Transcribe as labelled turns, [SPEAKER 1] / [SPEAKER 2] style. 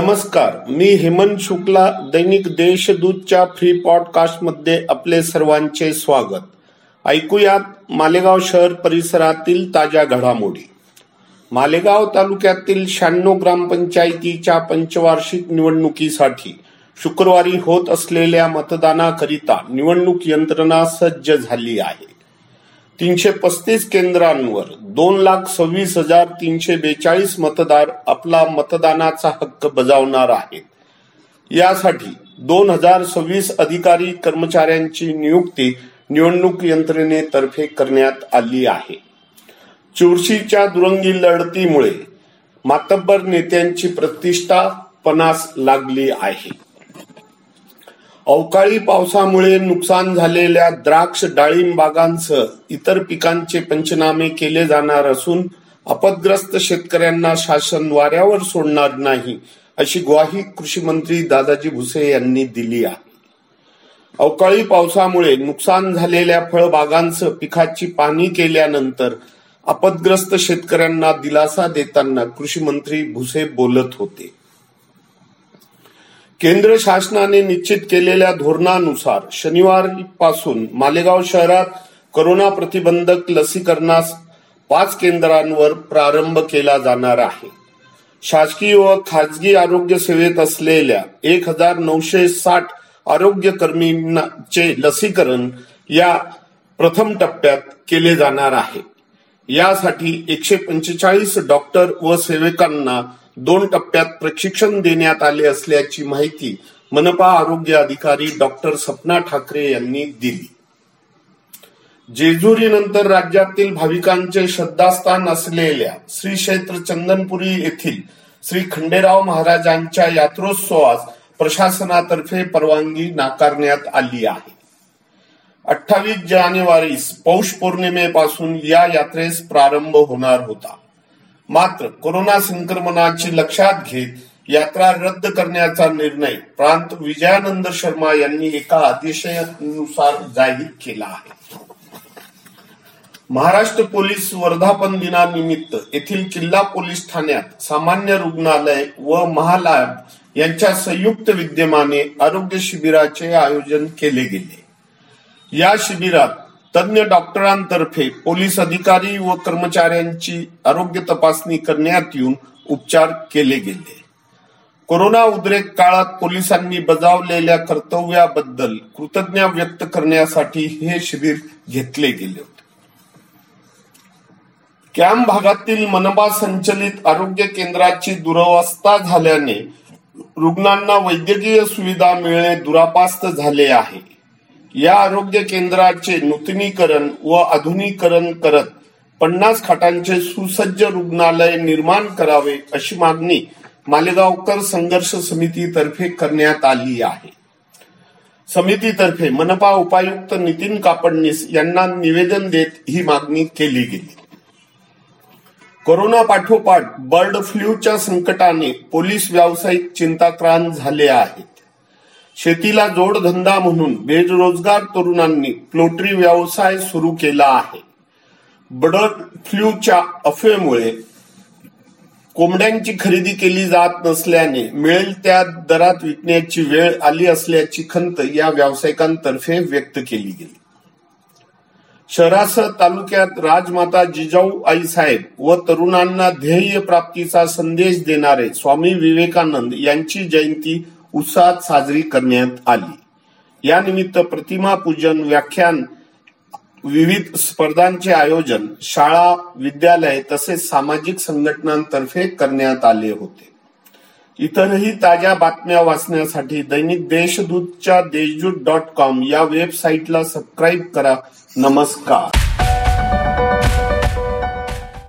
[SPEAKER 1] नमस्कार. मी हेमंत शुक्ला दैनिक देशदूतच्या फ्री पॉडकास्टमध्ये आपले सर्वांचे स्वागत. ऐकूयात मालेगाव शहर परिसरातील ताज्या घडामोडी. मालेगाव तालुक्यातील शहाण्णव ग्रामपंचायतीच्या पंचवार्षिक निवडणुकीसाठी शुक्रवारी होत असलेल्या मतदानाकरिता निवडणूक यंत्रणा सज्ज झाली आहे. तीनशे पस्तीस केंद्रांवर दोन लाख सव्वीस हजार तीनशे बेचाळीस मतदार आपला मतदानाचा हक्क बजावणार आहेत. यासाठी दोन हजार सव्वीस अधिकारी कर्मचाऱ्यांची नियुक्ती निवडणूक यंत्रणेतर्फे करण्यात आली आहे. चुरशीच्या दुरंगी लढतीमुळे मातब्बर नेत्यांची प्रतिष्ठा पणास लागली आहे. अवकाळी पावसामुळे नुकसान झालेल्या द्राक्ष डाळिंब बागांसह इतर पिकांचे पंचनामे केले जाणार असून अपदग्रस्त शेतकऱ्यांना शासन वाऱ्यावर सोडणार नाही अशी ग्वाही कृषी मंत्री दादाजी भुसे यांनी दिली आहे. अवकाळी पावसामुळे नुकसान झालेल्या फळबागांसह पिकाची पाहणी केल्यानंतर आपदग्रस्त शेतकऱ्यांना दिलासा देताना कृषी मंत्री भुसे बोलत होते. केंद्र शासनाने निश्चित केलेल्या धोरणानुसार शनिवारपासून मालेगाव शहरात करोना प्रतिबंधक लसीकरणास पाच केंद्रांवर प्रारंभ केला जाणार आहे. शासकीय व खाजगी आरोग्य सेवेत असलेल्या एक हजार नऊशे साठ आरोग्य कर्मींचे लसीकरण या प्रथम टप्प्यात केले जाणार आहे. यासाठी एकशे पंचेचाळीस डॉक्टर व सेवकांना दोन टप्प्यात प्रशिक्षण देण्यात आले असल्याची माहिती मनपा आरोग्य अधिकारी डॉक्टर सपना ठाकरे यांनी दिली. जेजुरीनंतर राज्यातील भाविकांचे श्रद्धास्थान असलेल्या श्री क्षेत्र चंदनपुरी येथील श्री खंडेराव महाराजांच्या यात्रोत्सवास प्रशासनातर्फे परवानगी नाकारण्यात आली आहे. अठ्ठावीस जानेवारीस पौष पौर्णिमेपासून या यात्रेस प्रारंभ होणार होता. मात्र कोरोना संक्रमणाची लक्षात घेत यात्रा रद्द करण्याचा निर्णय प्रांत विजयानंद शर्मा यांनी एका आदेशानुसार जाहीर केला आहे. महाराष्ट्र पोलीस वर्धापन दिनानिमित्त येथील किल्ला पोलीस ठाण्यात सामान्य रुग्णालय व महालॅब यांच्या संयुक्त विद्यमाने आरोग्य शिबिराचे आयोजन केले गेले. या शिबिरात तज्ञ डॉक्टरांतर्फे पोलीस अधिकारी व कर्मचाऱ्यांची आरोग्य तपासणी करण्यात येऊन उपचार केले गेले. कोरोना उद्रेक काळात पोलिसांनी बजावलेल्या कर्तव्याबद्दल कृतज्ञ व्यक्त करण्यासाठी हे शिबिर घेतले गेले होते. कॅम्प भागातील मनपा संचलित आरोग्य केंद्राची दुरवस्था झाल्याने रुग्णांना वैद्यकीय सुविधा मिळणे दुरापास्त झाले आहे. या आरोग्य केंद्राचे नूतनीकरण व आधुनिकरण करत पन्नास खाटांचे सुसज्ज रुग्णालय निर्माण करावे अशी मागणी मालेगावकर संघर्ष समितीतर्फे करण्यात आली आहे. समितीतर्फे मनपा उपायुक्त नितीन कापडणीस यांना निवेदन देत ही मागणी केली गेली. कोरोना पाठोपाठ बर्ड फ्लूच्या संकटाने पोलीस व्यावसायिक चिंताक्रांत झाले आहेत. शेतीला जोडधंदा म्हणून बेरोजगार तरुणांनी पोल्ट्री व्यवसाय सुरू केला आहे. बर्ड फ्लूच्या अफवेमुळे कोंबड्यांची खरेदी केली जात नसल्याने मिळेल त्या दरात विकण्याची वेळ आली असल्याची खंत या व्यावसायिकांतर्फे व्यक्त केली गेली. शहरासह तालुक्यात राजमाता जिजाऊ आई साहेब व तरुणांना ध्येय प्राप्तीचा संदेश देणारे स्वामी विवेकानंद यांची जयंती उत्साहात साजरी करण्यात आली. यानिमित्त प्रतिमा पूजन व्याख्यान विविध स्पर्धांचे आयोजन शाळा विद्यालय तसेच सामाजिक संघटनांतर्फे करण्यात आले होते. इतरही ताज्या बातम्या वाचण्यासाठी दैनिक देशदूतच्या देशदूत डॉट कॉम या वेबसाईटला सबस्क्राईब करा. नमस्कार.